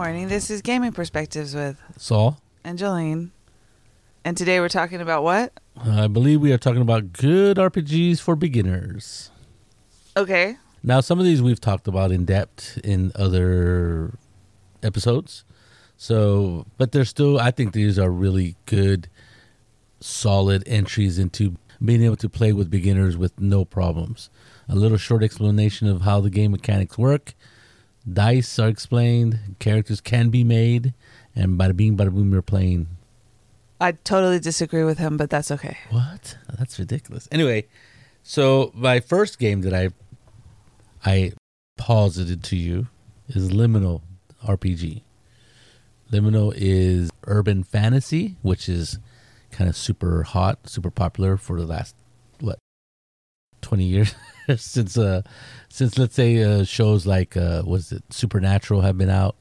Morning. This is Gaming Perspectives with Saul, Angeline. And today we're talking about what? I believe we are talking about good RPGs for beginners. Okay. Now, some of these we've talked about in depth in other episodes. So, but they're still, I think these are really good, solid entries into being able to play with beginners with no problems. A little short explanation of how the game mechanics work. Dice are explained, characters can be made, and bada bing, bada boom, you're playing. I totally disagree with him, but that's okay. What? That's ridiculous. Anyway, so my first game that I I posited to you is Liminal RPG. Liminal is urban fantasy, which is kind of super hot, super popular for the last what twenty years since uh since let's say uh, shows like uh was it Supernatural have been out.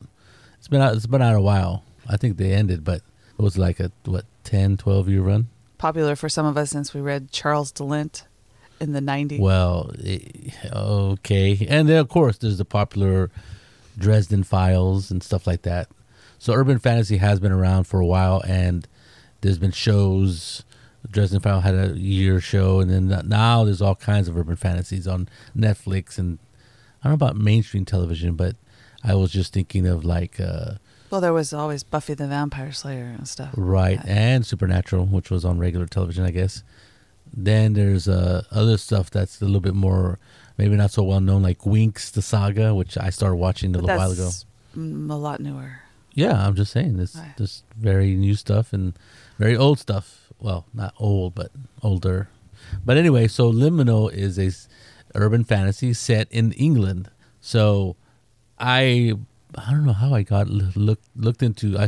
It's been out. It's been out a while. I think they ended, but it was like a what 10, 12 year run. Popular for some of us since we read Charles DeLint in the 90s. Well, eh, okay. And then, of course, there's the popular Dresden Files and stuff like that. So urban fantasy has been around for a while, and there's been shows. Dresden File had a year show, and then now there's all kinds of urban fantasies on Netflix. And I don't know about mainstream television, but I was just thinking of like, uh, well, there was always Buffy the Vampire Slayer and stuff. right, Yeah. and Supernatural, which was on regular television, I guess. Then there's uh, other stuff that's a little bit more, maybe not so well known, like Winx the Saga, which I started watching a little while ago. a lot newer. Yeah, I'm just saying this Right. this very new stuff and very old stuff. Well, not old, but older. But anyway, so Liminal is a urban fantasy set in England. So I I don't know how I got looked looked into. I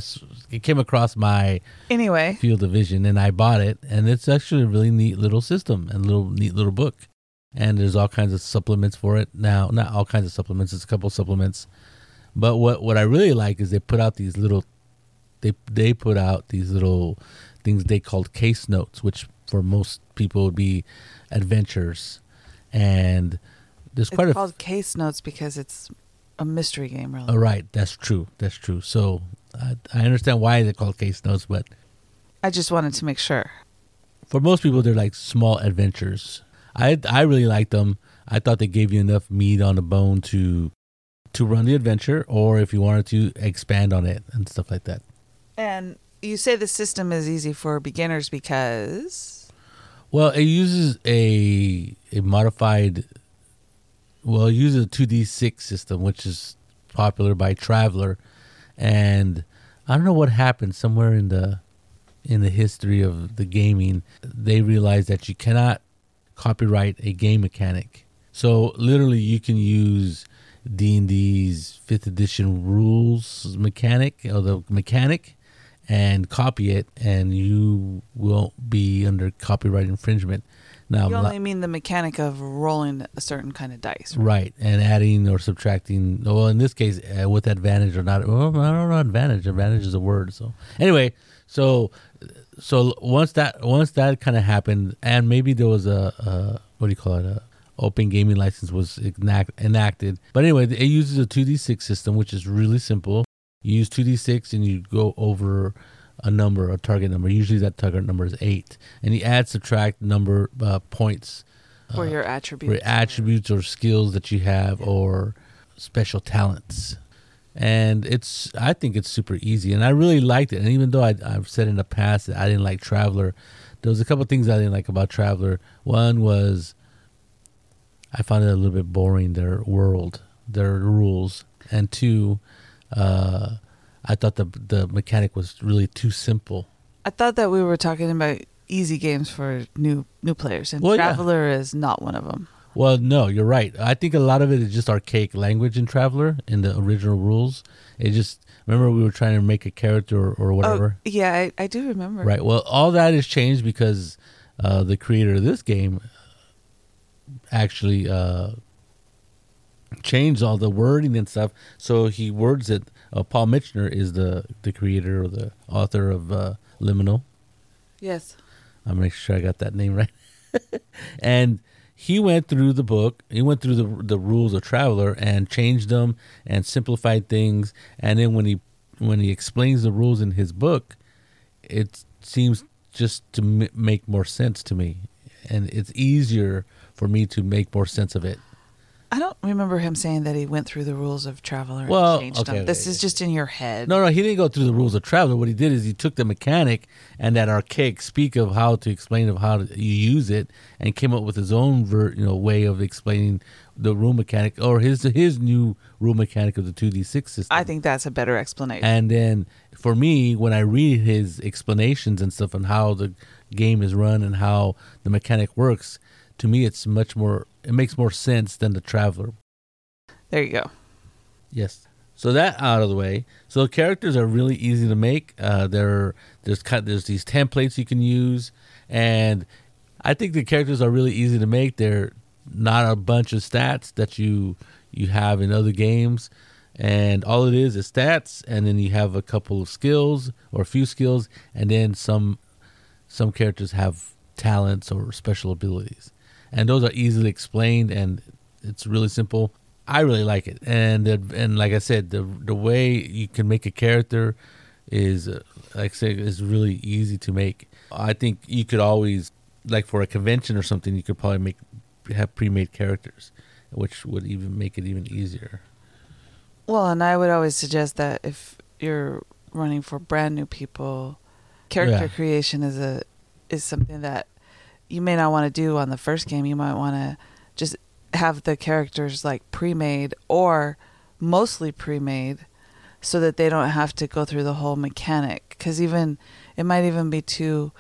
it came across my Anyway, field of vision and I bought it and it's actually a really neat little system and little neat little book. And there's all kinds of supplements for it now. Not all kinds of supplements, it's a couple supplements. But what what I really like is they put out these little they they put out these little things they called case notes, which for most people would be adventures. And there's it's quite a called Case Notes because it's a mystery game, really. Oh, right, that's true. That's true. So I, I understand why they're called case notes, but I just wanted to make sure. for most people they're like small adventures i i really liked them i thought they gave you enough meat on the bone to to run the adventure or if you wanted to expand on it and stuff like that And you say the system is easy for beginners because? Well it uses a a modified well it uses a 2d6 system which is popular by traveller. And i don't know what happened. Somewhere in the in the history of the gaming they realized that you cannot copyright a game mechanic. So literally you can use d&d's fifth edition rules mechanic or the mechanic and copy it and you won't be under copyright infringement now you only mean the mechanic of rolling a certain kind of dice. Right, and adding or subtracting. Well, in this case, uh, with advantage or not. Well, I don't know advantage. Advantage is a word. So anyway, so so once that once that kind of happened, and maybe there was a, a what do you call it? A open gaming license was enact, enacted. But anyway, it uses a two d six system, which is really simple. You use two d six, and you go over a number, a target number. Usually, that target number is eight, and you add subtract number uh, points For uh, your for attributes. attributes or skills that you have or special talents. And it's i think it's super easy. And i really liked it. And even though I, i've said in the past that i didn't like traveller there was a couple things i didn't like about traveller. One was i found it a little bit boring their world their rules. And two uh i thought the the mechanic was really too simple I thought that we were talking about easy games for new new players, and Well, yeah. Traveller is not one of them. Well, no, you're right. I think a lot of it is just archaic language in Traveller in the original rules. It just remember we were trying to make a character or, or whatever, Oh, yeah, I, I do remember. right? Well, all that has changed because uh, the creator of this game actually uh, changed all the wording and stuff. So he words it. Uh, Paul Mitchener is the the creator or the author of uh, Liminal. Yes. I'll make sure I got that name right. and he went through the book. He went through the the rules of Traveller and changed them and simplified things. And then when he when he explains the rules in his book, it seems just to m- make more sense to me, and it's easier for me to make more sense of it. I don't remember him saying that he went through the rules of Traveller Well, and changed okay, them. This is yeah. just in your head. No, no, he didn't go through the rules of Traveller. What he did is he took the mechanic and that archaic speak of how to explain of how to, you use it, and came up with his own ver, you know way of explaining the rule mechanic or his his new rule mechanic of the two D six system. I think that's a better explanation. And then for me, when I read his explanations and stuff on how the game is run and how the mechanic works, to me it's much more. It makes more sense than the Traveller. there you go. Yes. So that out of the way. So characters are really easy to make. Uh, there, there's kind there's these templates you can use, and I think the characters are really easy to make. They're not a bunch of stats that you you have in other games, and all it is is stats, and then you have a couple of skills or a few skills, and then some some characters have talents or special abilities, and those are easily explained, and it's really simple. I really like it, and and like I said, the the way you can make a character is uh, like I said is really easy to make. I think you could always like for a convention or something, you could probably make have pre-made characters, which would even make it even easier. Well, and I would always suggest that if you're running for brand new people, character Yeah. creation is a is something that you may not want to do on the first game. You might want to just have the characters like pre-made or mostly pre-made so that they don't have to go through the whole mechanic cuz even it might even be too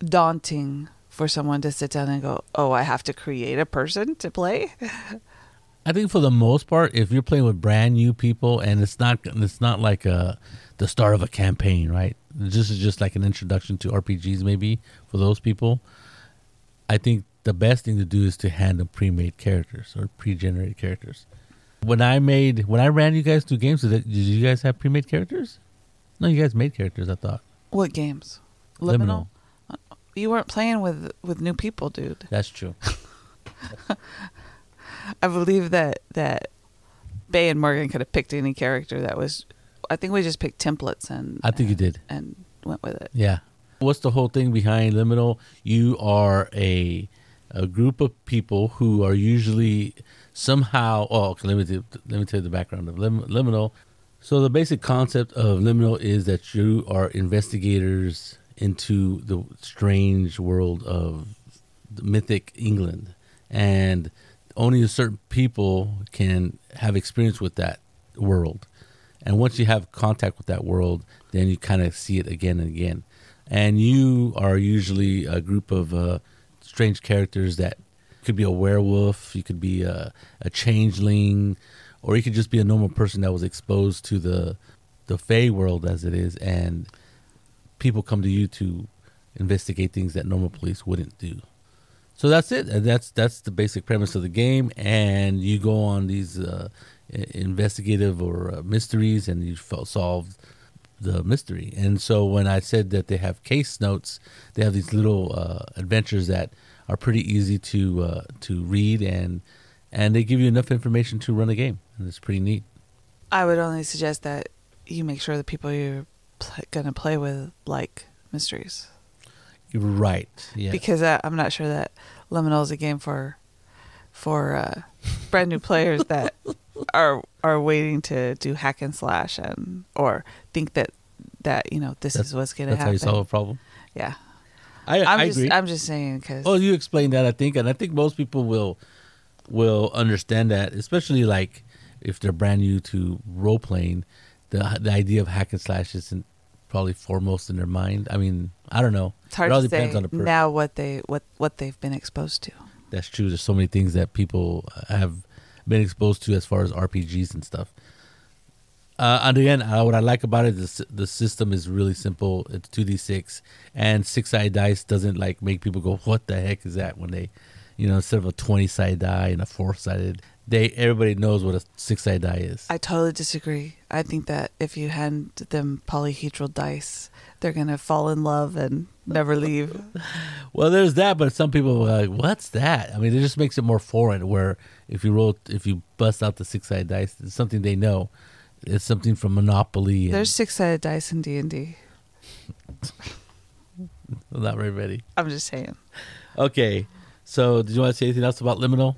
daunting for someone to sit down and go, "Oh, I have to create a person to play?" I think for the most part, if you're playing with brand new people and it's not it's not like a the start of a campaign, right? This is just like an introduction to RPGs, maybe for those people. I think the best thing to do is to hand them pre-made characters or pre-generated characters. When I made when I ran you guys through games, did, did you guys have pre-made characters? No, you guys made characters. I thought What games? Liminal. Uh, you weren't playing with with new people, dude. That's true. I believe that that Bay and Morgan could have picked any character that was. I think we just picked templates and. I think you did. and went with it. Yeah. What's the whole thing behind Liminal? You are a a group of people who are usually somehow. Oh, okay, let me do, let me tell you the background of Lim, Liminal. So the basic concept of Liminal is that you are investigators into the strange world of the mythic England, and only a certain people can have experience with that world. And once you have contact with that world, then you kind of see it again and again. And you are usually a group of uh, strange characters that could be a werewolf, you could be a, a changeling, or you could just be a normal person that was exposed to the the Fey world as it is, and people come to you to investigate things that normal police wouldn't do. So that's it. That's that's the basic premise of the game, and you go on these uh, investigative or uh, mysteries, and you fo- solve the mystery. And so when I said that they have case notes, they have these little uh, adventures that are pretty easy to uh, to read, and and they give you enough information to run a game, and it's pretty neat. I would only suggest that you make sure the people you're pl- gonna play with like mysteries, You're right. Yeah. because I, I'm not sure that Liminal is a game for for uh, brand new players that are are waiting to do hack and slash and or think that that you know this That's- is what's gonna That's how happen. you solve a problem. Yeah, I, I'm I just agree. I'm just saying because Oh, you explained that, I think, and I think most people will will understand that, especially like if they're brand new to role playing. The the idea of hack and slash isn't probably foremost in their mind. I mean, I don't know. it's hard it all to depends say on the person. now what they what what they've been exposed to. That's true. There's so many things that people have been exposed to as far as RPGs and stuff. Uh, and again, uh, what I like about it is the system is really simple. It's two d six, and six sided dice doesn't like make people go, "What the heck is that?" When they, you know, instead of a twenty sided die and a four sided they everybody knows what a six sided die is. I totally disagree. I think that if you hand them polyhedral dice, they're gonna fall in love and never leave. Well, there's that, but some people are like, "What's that?" I mean, it just makes it more foreign. Where if you roll, if you bust out the six sided dice, it's something they know. It's something from Monopoly. And There's six sided dice in D and D. Not very ready. I'm just saying. Okay, so did you want to say anything else about Liminal?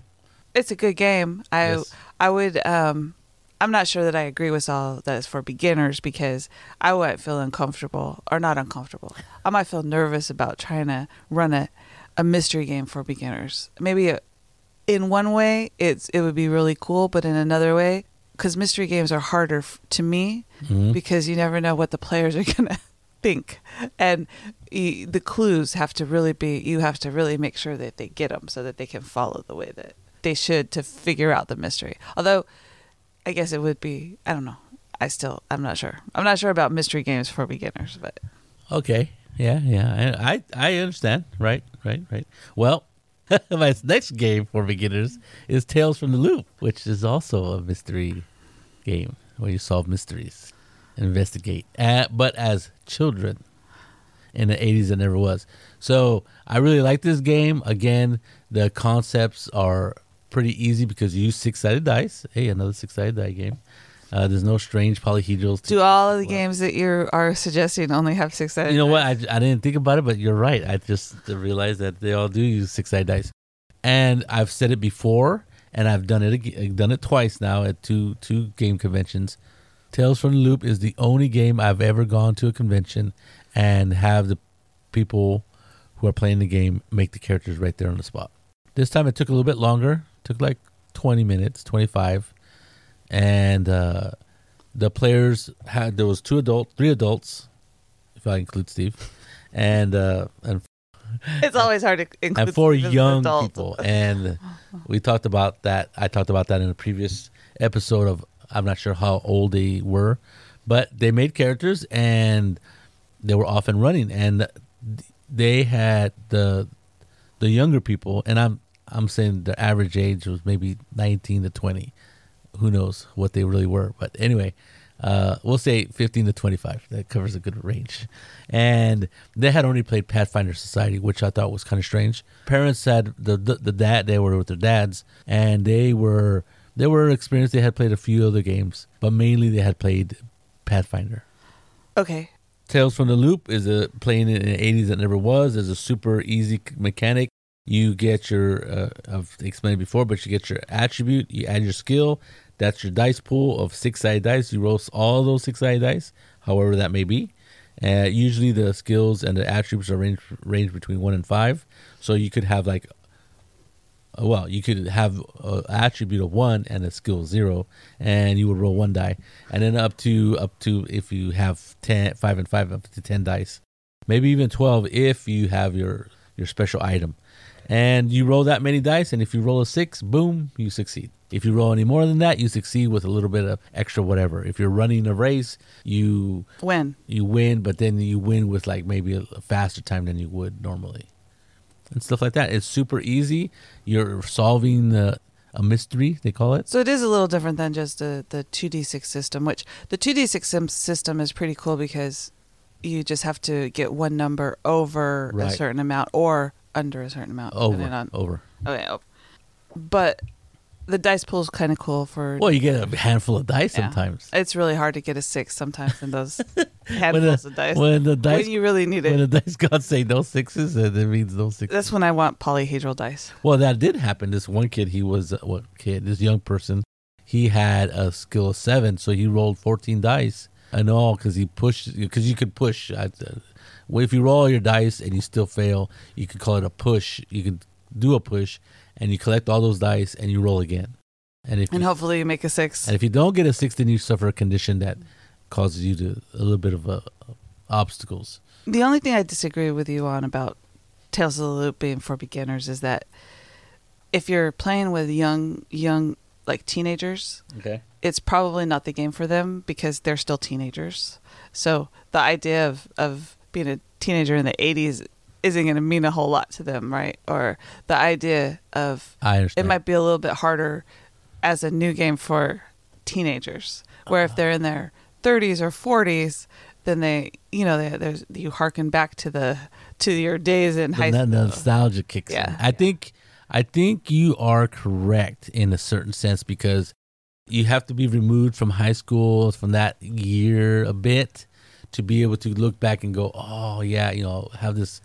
It's a good game. I Yes. I would um I'm not sure that I agree with all that it's for beginners because I might feel uncomfortable or not uncomfortable. I might feel nervous about trying to run a, a mystery game for beginners. Maybe a, in one way it's it would be really cool, but in another way, because mystery games are harder f- to me Mhm. because you never know what the players are gonna think, and y the clues have to really be. You have to really make sure that they get them so that they can follow the way that they should to figure out the mystery. Although, I guess it would be. I don't know. I still. I'm not sure. I'm not sure about mystery games for beginners, but Okay. Yeah, yeah. I I, understand. Right, right, right. Well, my next game for beginners is Tales from the Loop, which is also a mystery game where you solve mysteries, investigate, uh, but as children. In the 80s, it never was. So I really like this game. Again, the concepts are pretty easy because you use six sided dice. Hey, another six sided die game. Uh, there's no strange polyhedrals. to- do all of the well, games that you are suggesting only have six sided? you know what? I, I didn't think about it, but you're right. I just realized that they all do use six sided dice, and I've said it before, and I've done it I've done it twice now at two two game conventions. Tales from the Loop is the only game I've ever gone to a convention and have the people who are playing the game make the characters right there on the spot. This time it took a little bit longer. Took like 20 minutes, 25, and uh, the players had there was two adult, three adults, if I include Steve, and uh, and It's always hard to include and four an young people. And we talked about that. I talked about that in a previous episode of I'm not sure how old they were, but they made characters and they were off and running. And they had the the younger people, and I'm I'm saying the average age was maybe 19 to 20. Who knows what they really were? But anyway, uh, we'll say 15 to 25. That covers a good range. And they had only played Pathfinder Society, which I thought was kind of strange. Parents had the, the the dad they were with their dads, and they were they were experienced. They had played a few other games, but mainly they had played Pathfinder. Okay. Tales from the Loop is a playing in the 80s that never was. Is a super easy mechanic. You get your uh, I've explained before, but you get your attribute. You add your skill. That's your dice pool of six sided dice. You roll all those six sided dice, however that may be. Uh, usually the skills and the attributes are range range between one and five. So you could have like, uh, well, you could have an attribute of one and a skill zero, and you would roll one die, and then up to up to if you have ten, five and five, up to ten dice, maybe even twelve if you have your your special item, and you roll that many dice, and if you roll a six, boom, you succeed. If you roll any more than that, you succeed with a little bit of extra whatever. If you're running a race, you When? you win, but then you win with like maybe a faster time than you would normally, and stuff like that. It's super easy. You're solving uh, a mystery, they call it. So it is a little different than just the the two d six system, which the two d six system is pretty cool because you just have to get one number over a certain amount or under a certain amount. Over, on- over. okay, oh. but the dice pool is kind of cool for. Well, you get a handful of dice Yeah. sometimes. It's really hard to get a six sometimes in those handfuls the, of dice. when the dice when you really need it. when the dice gods say no sixes, then it means no sixes. That's when I want polyhedral dice. Well, that did happen. This one kid, he was uh, what kid? This young person, he had a skill of seven, so he rolled fourteen dice and all because he pushed. Because you could push. I, if you roll your dice and you still fail, you could call it a push. You could do a push, and you collect all those dice and you roll again. And if And you, hopefully you make a six. and if you don't get a six, then you suffer a condition that causes you to a little bit of uh, obstacles. The only thing I disagree with you on about Tales of the Loop being for beginners is that if you're playing with young, young, like teenagers, Okay. it's probably not the game for them because they're still teenagers. So the idea of, of being a teenager in the 80s isn't going to mean a whole lot to them, right? Or the idea of I understand. it might be a little bit harder as a new game for teenagers. Where if uh-huh. they're in their 30s or 40s, then they, you know, they, there's you harken back to the to your days in high the school. nostalgia kicks Yeah, in. I think I think you are correct in a certain sense because you have to be removed from high school from that year a bit to be able to look back and go, oh yeah, you know, have this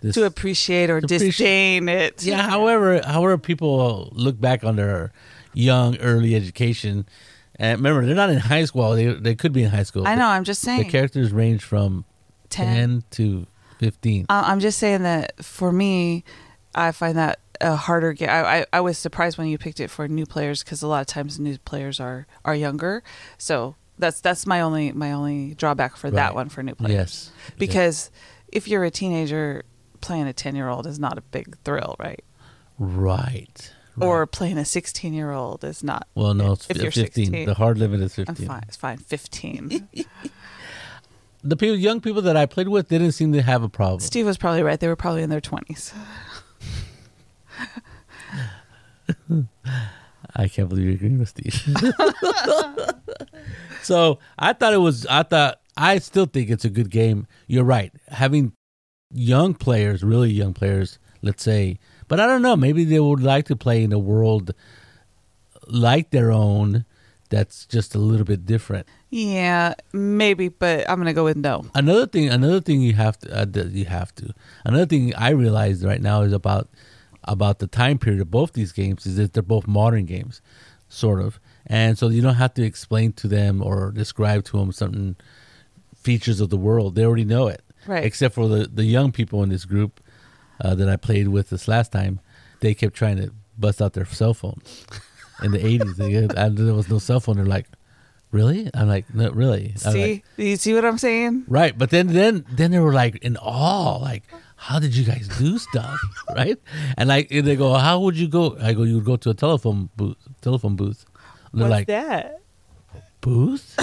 this to appreciate or To appreciate- disdain it. yeah. However, however people look back on their young early education, and remember they're not in high school. They they could be in high school. I know. I'm just saying The characters range from 10. 10 to 15. I'm just saying that for me, I find that a harder game. I, I, I was surprised when you picked it for new players because a lot of times new players are are younger. So that's that's my only my only drawback for that one for new players. yes. Because if you're a teenager, playing a ten year old is not a big thrill, right? Right. Or playing a sixteen year old is not. well, no, it's if you're 15. 16. The hard limit is I'm 15. fine. It's fine. Fifteen. The people, young people that I played with didn't seem to have a problem. Steve was probably right. They were probably in their twenties. I can't believe you're agreeing with Steve. so I thought it was. I thought I still think it's a good game. You're right. Having young players, really young players, let's say, but I don't know. Maybe they would like to play in a world like their own. That's just a little bit different. Yeah, maybe, but I'm gonna go with no. Another thing, another thing you have to, uh, you have to. Another thing I realized right now is about about the time period of both these games is that they're both modern games, sort of, and so you don't have to explain to them or describe to them certain features of the world. They already know it, Right. Except for the the young people in this group uh, that I played with this last time, they kept trying to bust out their cell phone in the eighties. There was no cell phone. They're like, "Really?" I'm like, "No, really." I'm See, like, you see what I'm saying? Right, but then then then they were like in awe, like, how did you guys do stuff, right? And like and they go, how would you go? I go, you would go to a telephone booth, telephone booth. And they're like, that? booth?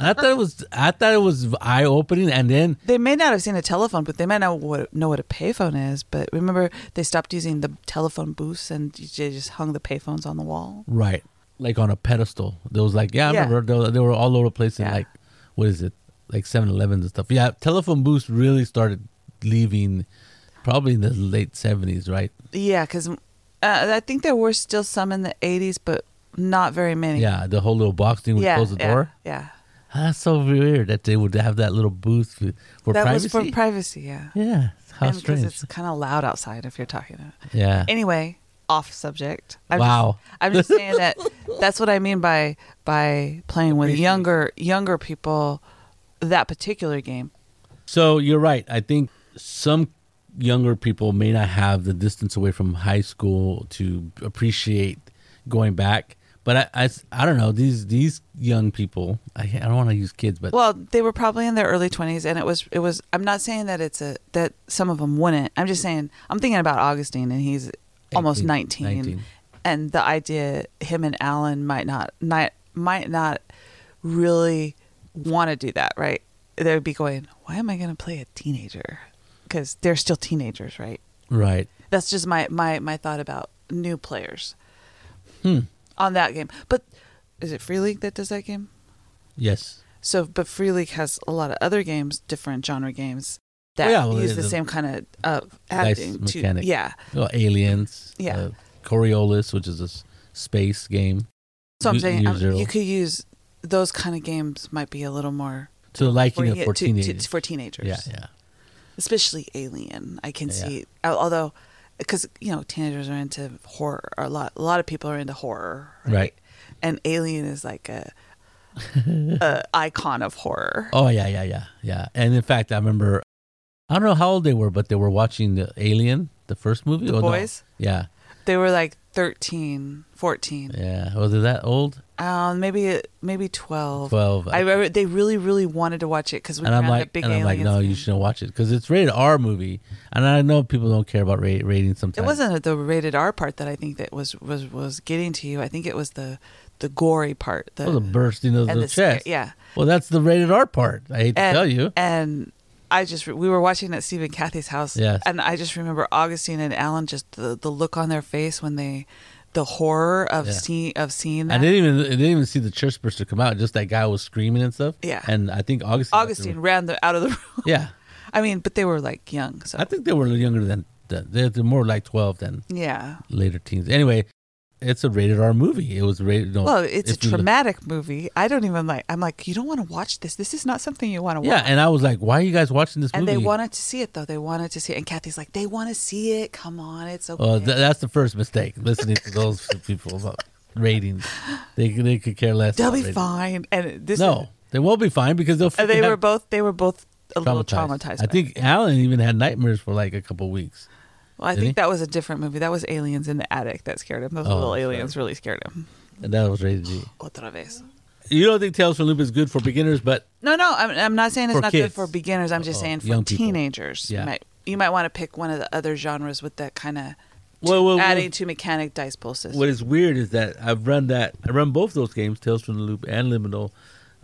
I thought it was, I thought it was eye opening, and then They may not have seen a telephone but They might not what, know what a payphone is, but remember they stopped using the telephone booths and they just hung the payphones on the wall. right, like on a pedestal. There was like, yeah, I Yeah. remember they were, they were all over the place in Yeah. like, what is it, like 7-Elevens and stuff. Yeah, telephone booths really started leaving, probably in the late seventies, right? Yeah, because uh, I think there were still some in the 80s, but not very many. Yeah, the whole little box thing would yeah, close the yeah, door. Yeah, That's so weird that they would have that little booth for, that privacy. was for privacy. Yeah, yeah, how and because strange. it's kind of loud outside if you're talking. To yeah. Anyway, off subject. I'm wow. Just, I'm just saying that that's what I mean by by playing with younger younger people. That particular game. so you're right. I think some younger people may not have the distance away from high school to appreciate going back. But I, I, I don't know these these young people. I, I don't want to use kids, but Well, they were probably in their early 20s and it was it was I'm not saying that it's a that some of them wouldn't. I'm just saying I'm thinking about Augustine and he's almost 19, 19. and the idea him and Alan might not not might not really want to do that, right? They would be going, "Why am I going to play a teenager?" Cuz they're still teenagers, right? right. That's just my my my thought about new players Hmm. on that game. But is it Free League that does that game? Yes. So, but Free League has a lot of other games, different genre games that Oh, yeah, well, use the, the same kind of uh, acting to mechanic. yeah. Well, aliens. Yeah. Uh, Coriolis, which is a space game. So I'm U- saying Year um, you could use those kind of games might be a little more to the liking of for to- to- for teenagers. yeah, yeah. Especially Alien. I can Yeah. see although because you know teenagers are into horror. A lot a lot of people are into horror, right? Right. And Alien is like a, a icon of horror. Oh yeah, yeah, yeah, yeah. And in fact, I remember. I don't know how old they were, but they were watching the Alien, the first movie. The Oh, no. boys Yeah, they were like 13, 14. yeah. Was it that old? Um, maybe maybe twelve. Twelve. I remember they really really wanted to watch it because we and I'm like, big and I'm like, no, you shouldn't watch it because it's rated R movie, and I know people don't care about rate, ratings sometimes. It wasn't the rated R part that I think that was was was getting to you. I think it was the the gory part. The, Oh, the bursting of and the, the scare- chest. yeah. Well, that's the rated R part. I hate to tell you. And I just we were watching at Steve and Kathy's house. Yes. And I just remember Augustine and Alan just the the look on their face when they the horror of Yeah. seeing of seeing I didn't even I didn't even see the chest burster come out. Just that guy was screaming and stuff. Yeah. And I think Augustine. Augustine ran the, out of the room. Yeah. I mean, but they were like young, so I think they were younger than, than they're, they're more like twelve than yeah. later teens. Anyway, it's a rated R movie. It was rated. No, Well, it's a you look- traumatic movie. I don't even like. I'm like, you don't want to watch this. This is not something you want to watch. Yeah, and I was like, "Why are you guys watching this And movie?" they wanted to see it though. They wanted to see it. And Kathy's like, they want to see it. Come on, it's okay. Well, th- that's the first mistake. Listening to those people about ratings, they they could care less. They'll be ratings. fine. And this No, they won't be fine because they'll. Uh, they have were both. They were both a little traumatized. I think. Alan even had nightmares for like a couple weeks. Well, I Did he? think that was a different movie. That was aliens in the attic that scared him. Those Oh, little sorry. aliens really scared him. And that was rated G. Otra vez. You don't think Tales from the Loop is good for beginners, but No, no, I'm, I'm not saying it's For not kids. good for beginners. I'm just Oh, saying for young people. teenagers. Yeah. You might you might want to pick one of the other genres with that kind of well, well, adding well, to mechanic dice pool system. what is weird is that I've run that. I run both those games, Tales from the Loop and Liminal.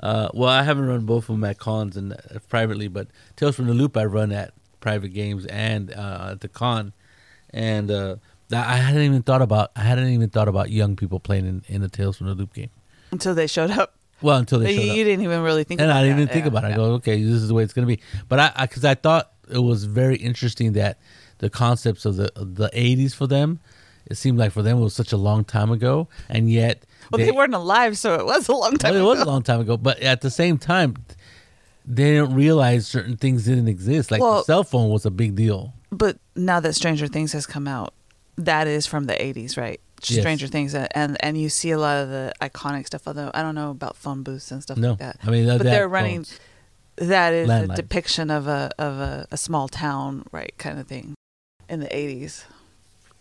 Uh, well, I haven't run both of them at cons and uh, privately, but Tales from the Loop I run at private games and uh, at the con, and uh, that I hadn't even thought about. I hadn't even thought about young people playing in, in the Tales from the Loop game. until they showed up. Well, until they you, showed up. you didn't even really think and about I didn't that. even think Yeah, about it. I yeah. go, okay, this is the way it's going to be. But I, because I, thought it was very interesting that the concepts of the the '80s for them, it seemed like for them it was such a long time ago, and yet Well, they, weren't alive, so it was a long time well, it was a long time ago. But at the same time, they didn't realize certain things didn't exist. Like the cell phone was a big deal. But now that Stranger Things has come out, that is from the 80s, right? Yes. Stranger Things, uh, and and you see a lot of the iconic stuff. Although I don't know about phone booths and stuff No, like that. I mean, that- but that they're running. phones. That is a depiction of a of a, a small town, right, kind of thing, in the 80s.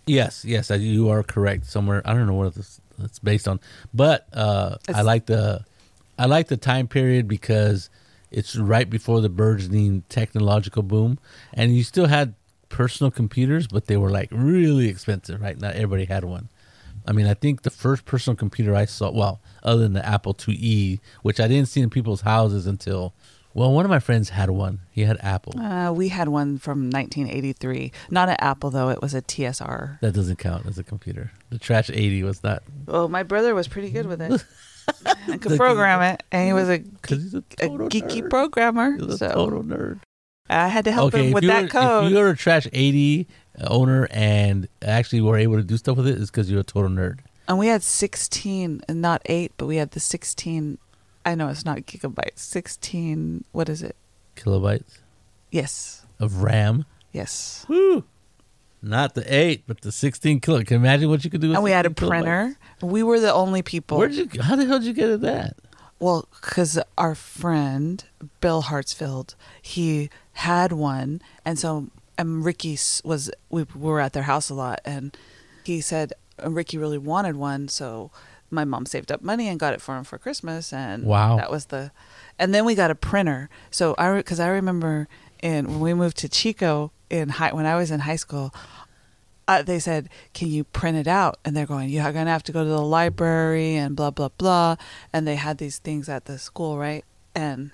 Yes, yes, you are correct. Somewhere I don't know what it's, it's based on, but uh, I like the I like the time period because it's right before the burgeoning technological boom, and you still had personal computers, but they were like really expensive. Right, not everybody had one. I mean, I think the first personal computer I saw, well, other than the Apple IIe, which I didn't see in people's houses until, well, one of my friends had one. He had Apple. Uh, we had one from 1983. Not an Apple though; it was a TSR. That doesn't count as a computer. The Trash 80 was not. Oh, my brother was pretty good with it. I could program it, and he was a, he's a a geeky nerd. programmer. He's a So total nerd. I had to help him with that were, code. If you're a Trash 80 owner and actually were able to do stuff with it, it's because you're a total nerd. And we had 16, and not 8, but we had the 16. I know it's not gigabytes. 16, what is it? Kilobytes Yes. of RAM. Yes. Woo! Not the 8, but the 16 kilo. Can you imagine what you could do with And we had a 16 kilobytes? printer. We were the only people. Where'd you, how the hell did you get at that? Well, because our friend Bill Hartsfield, he had one, and so and Ricky was we were at their house a lot, and he said uh, Ricky really wanted one, so my mom saved up money and got it for him for Christmas, and Wow. that was the, and then we got a printer. So I because I remember in when we moved to Chico in high when I was in high school, uh, they said, "Can you print it out?" And they're going, "You're gonna have to go to the library and blah blah blah." And they had these things at the school, right? And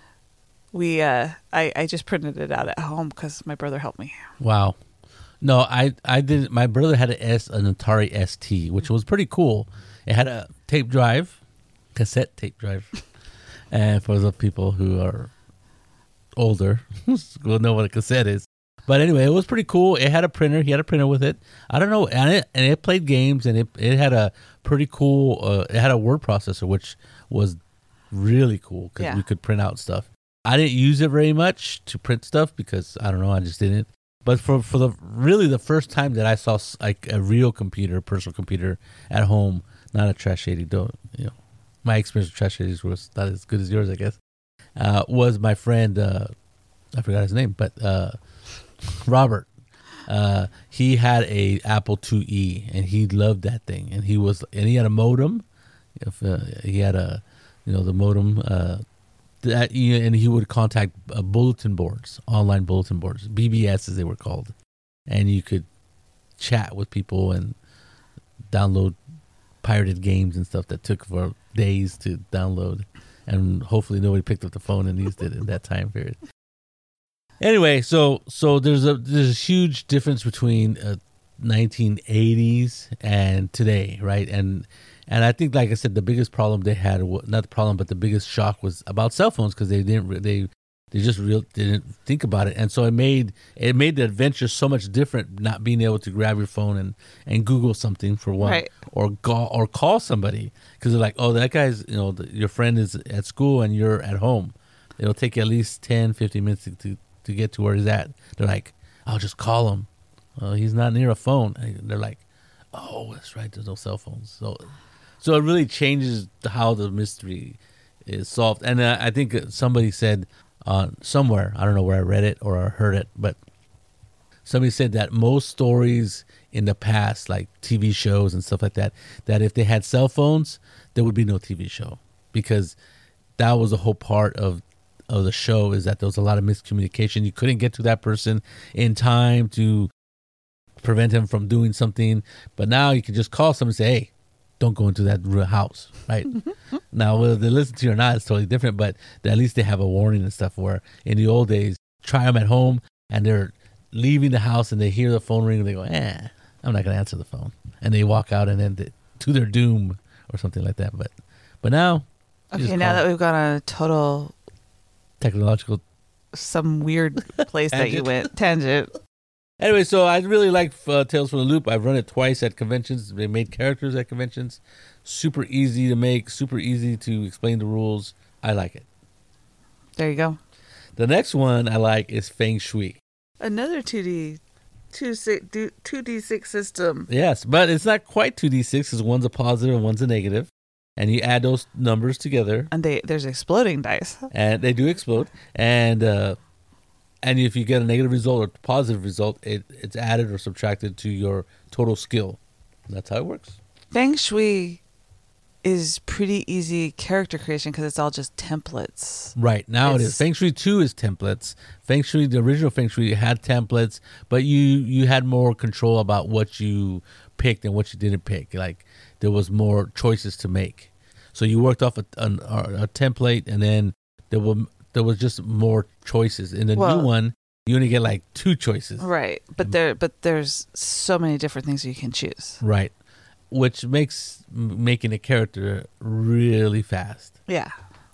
we, uh, I, I just printed it out at home because my brother helped me. Wow. No, I I didn't. My brother had an S, an Atari ST, which was pretty cool. It had a tape drive, cassette tape drive, and for the people who are older, will know what a cassette is. But anyway, it was pretty cool. It had a printer. He had a printer with it. I don't know, and it and it played games, and it it had a pretty cool. Uh, it had a word processor, which was really cool because Yeah. we could print out stuff. I didn't use it very much to print stuff because I don't know, I just didn't. But for for the really the first time that I saw like a real computer, personal computer at home, not a trash eighty. Don't you know? My experience with trash eighties was not as good as yours, I guess. Uh, was my friend uh, I forgot his name, but uh, Robert. Uh, he had a Apple IIe, and he loved that thing. And he was, and he had a modem. If uh, he had a, you know, the modem. Uh, that and he would contact uh, bulletin boards, online bulletin boards, BBS as they were called, and you could chat with people and download pirated games and stuff that took for days to download, and hopefully nobody picked up the phone and used it in that time period. Anyway, so so there's a there's a huge difference between uh, 1980s and today, right? And and I think, like I said, the biggest problem they had, not the problem, but the biggest shock was about cell phones because they didn't re- they they just real didn't think about it, and so it made it made the adventure so much different. Not being able to grab your phone and and Google something for one, Right. or call or call somebody because they're like, oh, that guy's you know the, your friend is at school and you're at home. It'll take you at least 10, 15 minutes to, to, to get to where he's at. They're like, I'll just call him. Well, he's not near a phone. They're like, oh, that's right. There's no cell phones. So, so it really changes how the mystery is solved. And uh, I think somebody said uh, somewhere, I don't know where I read it or I heard it, but somebody said that most stories in the past, like TV shows and stuff like that, that if they had cell phones, there would be no TV show because that was a whole part of of the show is that there was a lot of miscommunication. You couldn't get to that person in time to prevent him from doing something. But now you can just call someone and say, "Hey, don't go into that house." Right now, whether they listen to you or not, it's totally different. But at least they have a warning and stuff. Where in the old days, try them at home and they're leaving the house and they hear the phone ring and they go, "Eh, I'm not gonna answer the phone," and they walk out and then they, to their doom or something like that. But but now, Okay, now that we've got a total technological some weird place that you went tangent. Anyway, so I really like uh, Tales from the Loop. I've run it twice at conventions. They made characters at conventions. Super easy to make, super easy to explain the rules. I like it. There you go. The next one I like is Feng Shui. Another two D, two six two D six system. Yes, but it's not quite 2d6 because one's a positive and one's a negative. And you add those numbers together And they there's exploding dice. and they do explode. And uh, and if you get a negative result or positive result, it, it's added or subtracted to your total skill. That's how it works. Feng Shui is pretty easy character creation because it's all just templates. Right now it It's- Feng Shui two is templates. Feng Shui, the original Feng Shui had templates, but you you had more control about what you picked and what you didn't pick. Like there was more choices to make. So you worked off a, a, a template, and then there were there was just more choices. In the Well- new one, you only get like two choices. Right, but there but there's so many different things you can choose. Right, which makes making a character really fast. Yeah.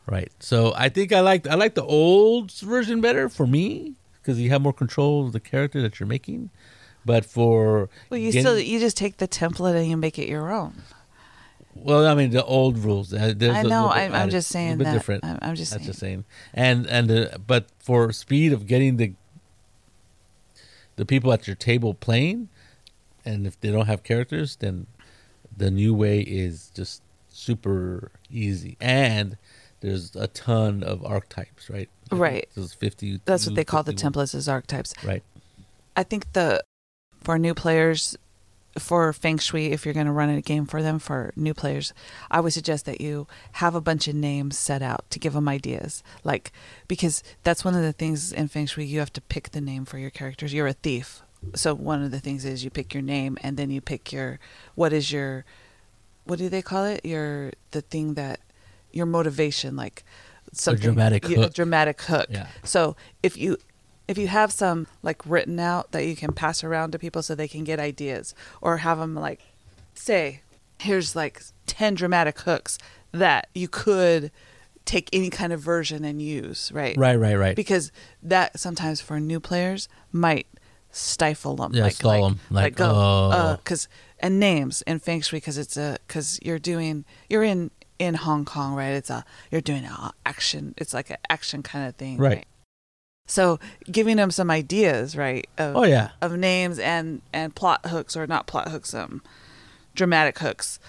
Right. So I think I like I like the old version better for me because you have more control of the character that you're making. But for Well, you getting- still you just take the template and you make it your own. well, I mean the old rules. Uh, there's I know. I'm, I'm just saying that. different. I'm, I'm just That's saying. just saying. And and uh, but for speed of getting the the people at your table playing, and if they don't have characters, then the new way is just super easy. And there's a ton of archetypes, right? Right. There's fifty. That's what they call the templates as archetypes. Right. I think the for new players for feng shui if you're going to run a game for them for new players i would suggest that you have a bunch of names set out to give them ideas. Like because that's one of the things in feng shui you have to pick the name for your characters. You're a thief. So one of the things is you pick your name and then you pick your what is your what do they call it? Your the thing that your motivation like something dramatic you- a hook. dramatic hook. Yeah. so if you if you have some like written out that you can pass around to people so they can get ideas or have them like say here's like 10 dramatic hooks that you could take any kind of version and use right Right, right, right. because that sometimes for new players might stifle them Yeah, like stall like, 'em, like, go oh. uh cuz and names in feng shui cuz it's a cuz you're doing you're in in Hong Kong right it's a you're doing a action it's like an action kind of thing Right. So giving them some ideas right of, oh yeah, of names and and plot hooks or not plot hooks um dramatic hooks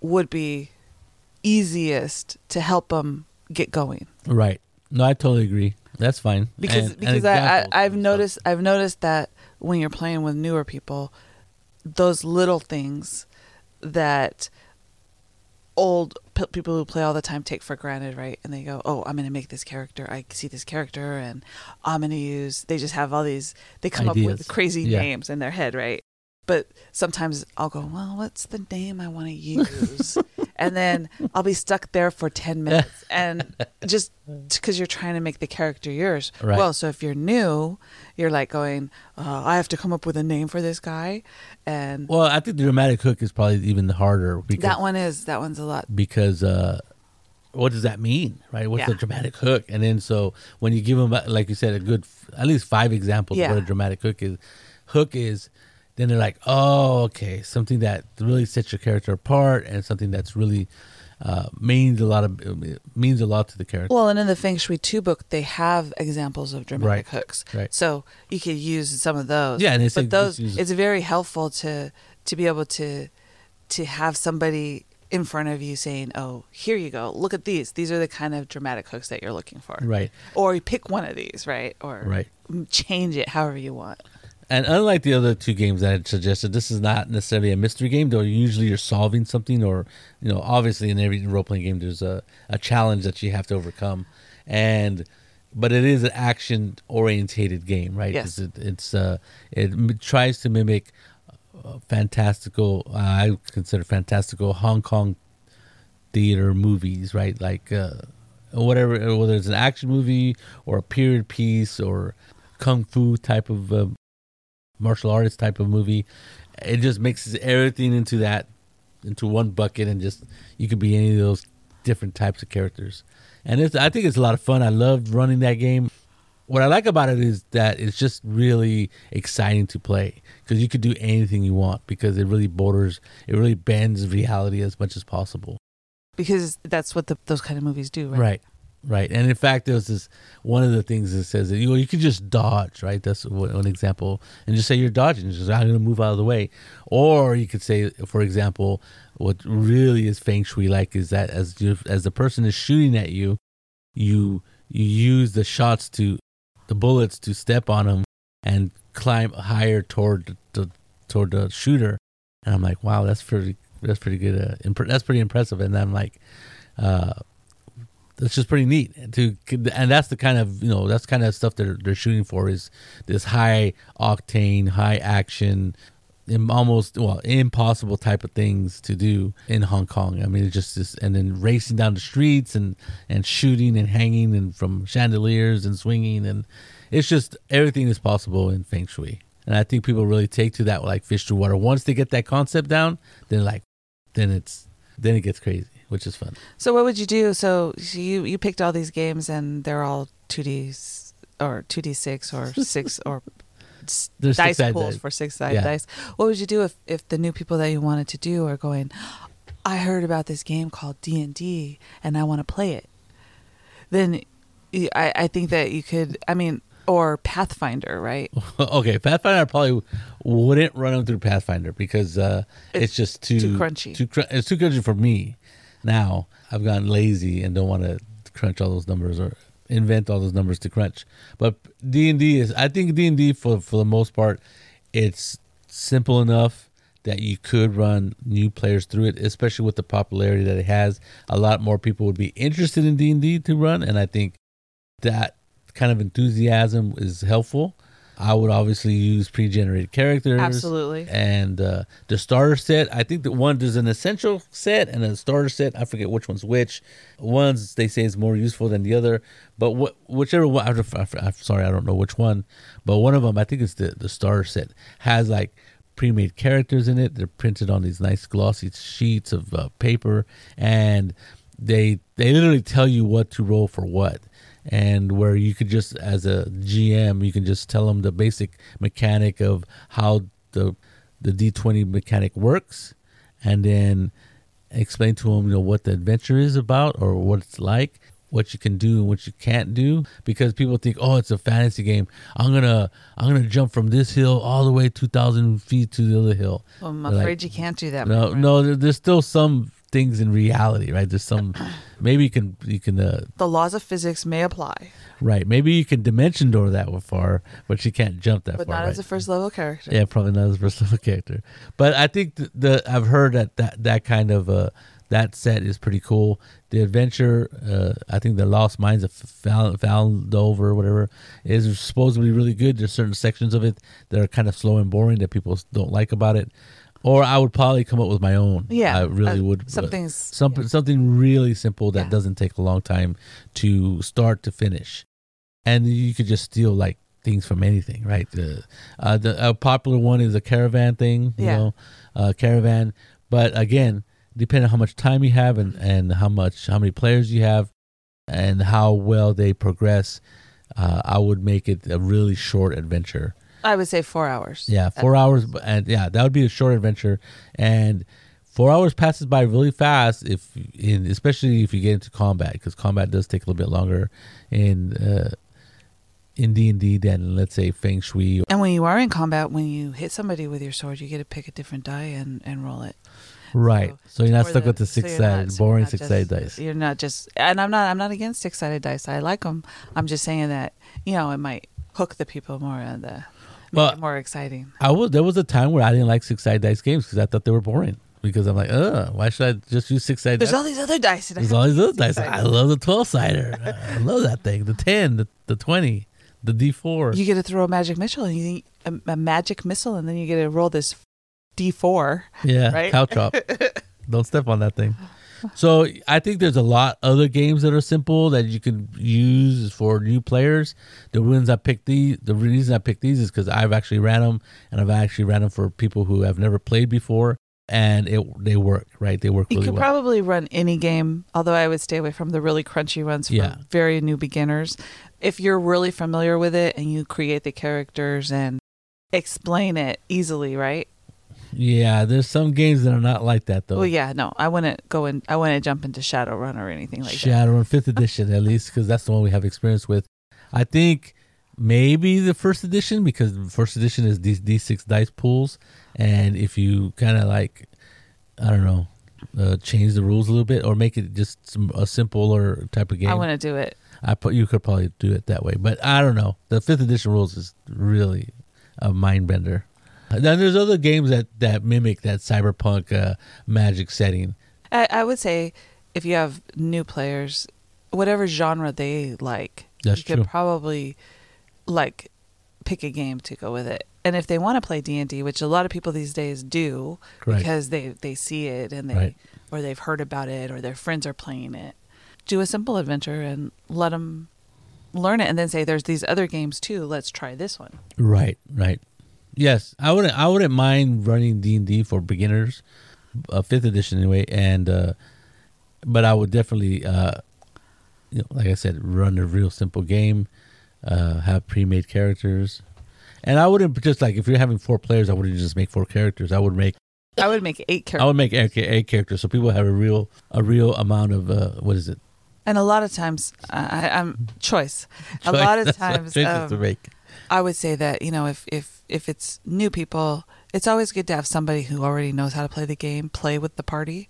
would be easiest to help them get going right. No, I totally agree. That's fine. because And- and because I, I I've and noticed I've noticed that when you're playing with newer people, those little things that old people who play all the time take for granted, right? And they go, "Oh, I'm going to make this character. I see this character, and I'm going to use." They just have all these. They come up with crazy Yeah. names in their head, right? But sometimes I'll go, "Well, what's the name I want to use?" and then I'll be stuck there for 10 minutes and just because you're trying to make the character yours. Right. Well, so if you're new, you're like going, uh, I have to come up with a name for this guy. And Well, I think the dramatic hook is probably even harder because that one is, that one's a lot. because uh, what does that mean, right? What's the dramatic hook? And then so when you give them, like you said, a good at least five examples of what a dramatic hook is, hook is, then they're like, oh, okay, something that really sets your character apart and something that's really uh, means a lot of means a lot to the character. Well, and in the Feng Shui 2 book, they have examples of dramatic Right. hooks. Right. So you could use some of those. Yeah, and it's but like- those, use- it's very helpful to to be able to to have somebody in front of you saying, "Oh, here you go. Look at these. These are the kind of dramatic hooks that you're looking for." Right. Or you pick one of these, right? Or Right. change it however you want. And unlike the other two games that I had suggested, this is not necessarily a mystery game. Though usually you're solving something, or you know, obviously in every role playing game there's a, a challenge that you have to overcome, and but it is an action orientated game, right? Yes. It, it's uh, it m- tries to mimic uh, fantastical. Uh, I consider fantastical Hong Kong theater movies, right? Like uh, whatever, whether it's an action movie or a period piece or kung fu type of uh, martial artist type of movie. It just mixes everything into that into one bucket, and just you could be any of those different types of characters. And it's I think it's a lot of fun. I loved running that game. What I like about it is that it's just really exciting to play because you could do anything you want because it really borders, it really bends reality as much as possible. Because that's what the, those kind of movies do, right? Right. Right. And in fact, there's this one of the things that says that you you could just dodge, right? That's one one example, and just say you're dodging, just I'm going to move out of the way, or you could say, for example, what really is feng shui like is that as you as the person is shooting at you, you you use the shots to the bullets to step on them and climb higher toward the toward the shooter, and I'm like, wow, that's pretty that's pretty good. Uh, imp- that's pretty impressive, and I'm like. Uh, that's just pretty neat to and that's the kind of you know that's kind of stuff they're they're shooting for is this high octane high action almost well impossible type of things to do in Hong Kong. I mean it's just this and then racing down the streets and and shooting and hanging and from chandeliers and swinging and it's just everything is possible in feng shui. And I think people really take to that like fish to water. Once they get that concept down then like then it's then it gets crazy which is fun So what would you do? So you you picked all these games and they're all 2D or 2D6 or 6 or There's dice six-sided pools for six sided Yeah. dice. What would you do if if the new people that you wanted to do are going, I heard about this game called D and D and I want to play it. Then I I think that you could. I mean, or Pathfinder, right? okay, Pathfinder I probably wouldn't run them through Pathfinder because uh, it's, It's just too too crunchy. Too cr- it's too crunchy for me. Now I've gotten lazy and don't want to crunch all those numbers or invent all those numbers to crunch. But D and D is I think D and D for for the most part, it's simple enough that you could run new players through it, especially with the popularity that it has. A lot more people would be interested in D and D to run, and I think that kind of enthusiasm is helpful. I would obviously use pre-generated characters, Absolutely. and uh, the starter set. I think that one there's an essential set and a starter set. I forget which one's which. One's they say is more useful than the other, but what whichever one. I, I'm sorry, I don't know which one, but one of them I think it's the the starter set has like pre-made characters in it. They're printed on these nice glossy sheets of uh, paper, and they they literally tell you what to roll for what and where you could just as a gm you can just tell them the basic mechanic of how the the d20 mechanic works and then explain to them you know what the adventure is about or what it's like what you can do and what you can't do because people think oh it's a fantasy game i'm gonna i'm gonna jump from this hill all the way 2000 feet to the other hill Well, I'm They're like, afraid you can't do that. no, no. There's still some things in reality, right? There's some. Maybe you can you can uh, The laws of physics may apply, right. Maybe you can dimension door that far, but you can't jump that but far. not right? as a first level character. yeah, probably not as a first level character. But I think the, the I've heard that that that kind of uh that set is pretty cool. The adventure, uh, I think the Lost Mines of Val- Valdover, or whatever, is supposedly really good. There's certain sections of it that are kind of slow and boring that people don't like about it. Or I would probably come up with my own. Yeah, I really uh, would. something's- something yeah. something really simple that Yeah. doesn't take a long time to start to finish, and you could just steal like things from anything, right? The uh, the a popular one is a caravan thing, you Yeah. know, uh, caravan. But again, depending on how much time you have and and how much how many players you have, and how well they progress, uh, I would make it a really short adventure. I would say four hours. Yeah, four hours, and yeah, that would be a short adventure, and four hours passes by really fast. If in especially if you get into combat, because combat does take a little bit longer in uh, in D and D than let's say Feng Shui. And when you are in combat, when you hit somebody with your sword, you get to pick a different die and, and roll it. Right, so, you're not stuck with the six you're sided, so boring six sided dice. You're not just, and I'm not. I'm not against six sided dice. I like them. I'm just saying that you know it might hook the people more and the make Well, it more exciting. I was there was a time where I didn't like six sided dice games because I thought they were boring. Because I'm like, uh, why should I just use six sided? There's all these other dice. There's all these other dice. I love the twelve sider. I love that thing. The ten, the, the twenty, the D four. You get to throw a magic missile, and you a, a magic missile, and then you get to roll this D4. Yeah, right? cow chop. Don't step on that thing. So I think there's a lot other games that are simple that you can use for new players. The reasons I picked these, the reason I picked these is because I've actually ran them, and I've actually ran them for people who have never played before, and it they work right. They work You really could well. probably run any game, although I would stay away from the really crunchy ones for Yeah. very new beginners. If you're really familiar with it and you create the characters and explain it easily, right? Yeah, there's some games that are not like that though. Well, yeah, no, I wouldn't go in. I wouldn't jump into Shadowrun or anything like that. Shadowrun fifth edition at least because that's the one we have experience with. I think maybe the first edition because first edition is these D six dice pools, and if you kind of like, I don't know, uh, change the rules a little bit or make it just some, a simpler type of game, I want to do it. I put you could probably do it that way. But I don't know. The fifth edition rules is really a mind bender. Then there's other games that that mimic that cyberpunk uh, magic setting. I, I would say if you have new players, whatever genre they like, That's you true. could probably like pick a game to go with it. And if they want to play D and D, which a lot of people these days do, Right. because they they see it and they Right. or they've heard about it or their friends are playing it, do a simple adventure and let them learn it, and then say, "There's these other games too. Let's try this one." Right, right. Yes, I wouldn't. I wouldn't mind running D and D for beginners, uh, fifth edition anyway. And uh, but I would definitely, uh, you know, like I said, run a real simple game, uh, have pre-made characters, and I wouldn't just like if you're having four players, I wouldn't just make four characters. I would make I would make eight I characters, would make eight, eight characters so people have a real a real amount of uh, what is it? and a lot of times I, I'm choice. A lot of times, choices to um, make. I would say that you know if if if it's new people, it's always good to have somebody who already knows how to play the game play with the party,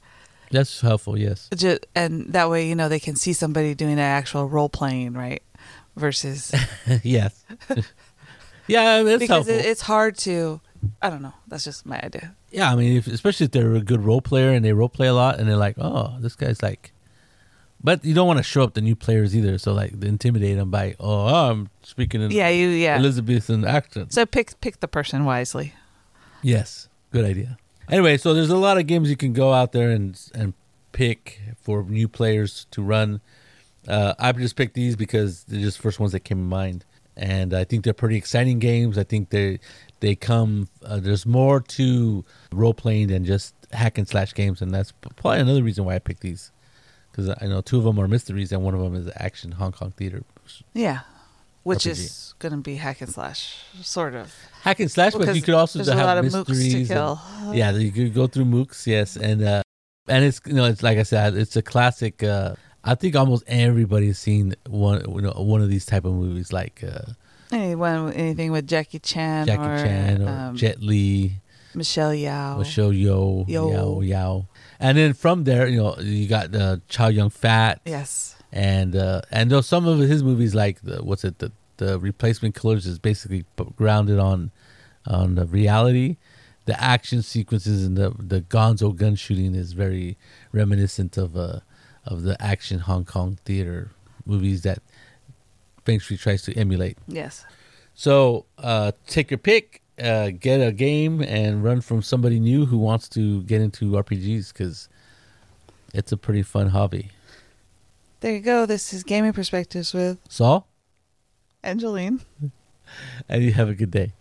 That's helpful. Yes. Ju- and that way you know they can see somebody doing an actual role playing right versus yes. yeah, it's because it, it's hard to. I don't know. That's just my idea. Yeah, I mean, if, especially if they're a good role player and they role play a lot, and they're like, "Oh, this guy's like," but you don't want to show up the new players either. So like, intimidate them by, "Oh, I'm speaking in Yeah, you yeah. Elizabethan accent." So pick pick the person wisely. Yes, good idea. Anyway, so there's a lot of games you can go out there and and pick for new players to run. Uh, I just picked these because they're just the first ones that came in mind, and I think they're pretty exciting games. I think they they come. Uh, there's more to role playing than just hack and slash games, and that's probably another reason why I picked these. Because I know two of them are mysteries, and one of them is action Hong Kong theater. Yeah, which RPG. is going to be hack and slash, sort of. Hack and slash, but you could also have a lot of mooks to mysteries. and- yeah, you could go through mooks, yes, and uh, and it's you know it's like I said, it's a classic. Uh, I think almost everybody's seen one you know, one of these type of movies, like uh, Anyone, anything with Jackie Chan Jackie or, Chan or um, Jet Li, Michelle Yao. Michelle Yeoh, Yeoh. Yao Yao, and then from there, you know, you got uh, Chow Yun Fat, Yes. and uh, and though some of his movies, like the, what's it, the the Replacement Killers, is basically grounded on on the reality. The action sequences and the the Gonzo gun shooting is very reminiscent of uh of the action Hong Kong theater movies that Feng Shui tries to emulate. Yes. So uh, take your pick. Uh, get a game and run from somebody new who wants to get into RPGs because it's a pretty fun hobby. There you go. This is Gaming Perspectives with Saul, Angeline. and you have a good day.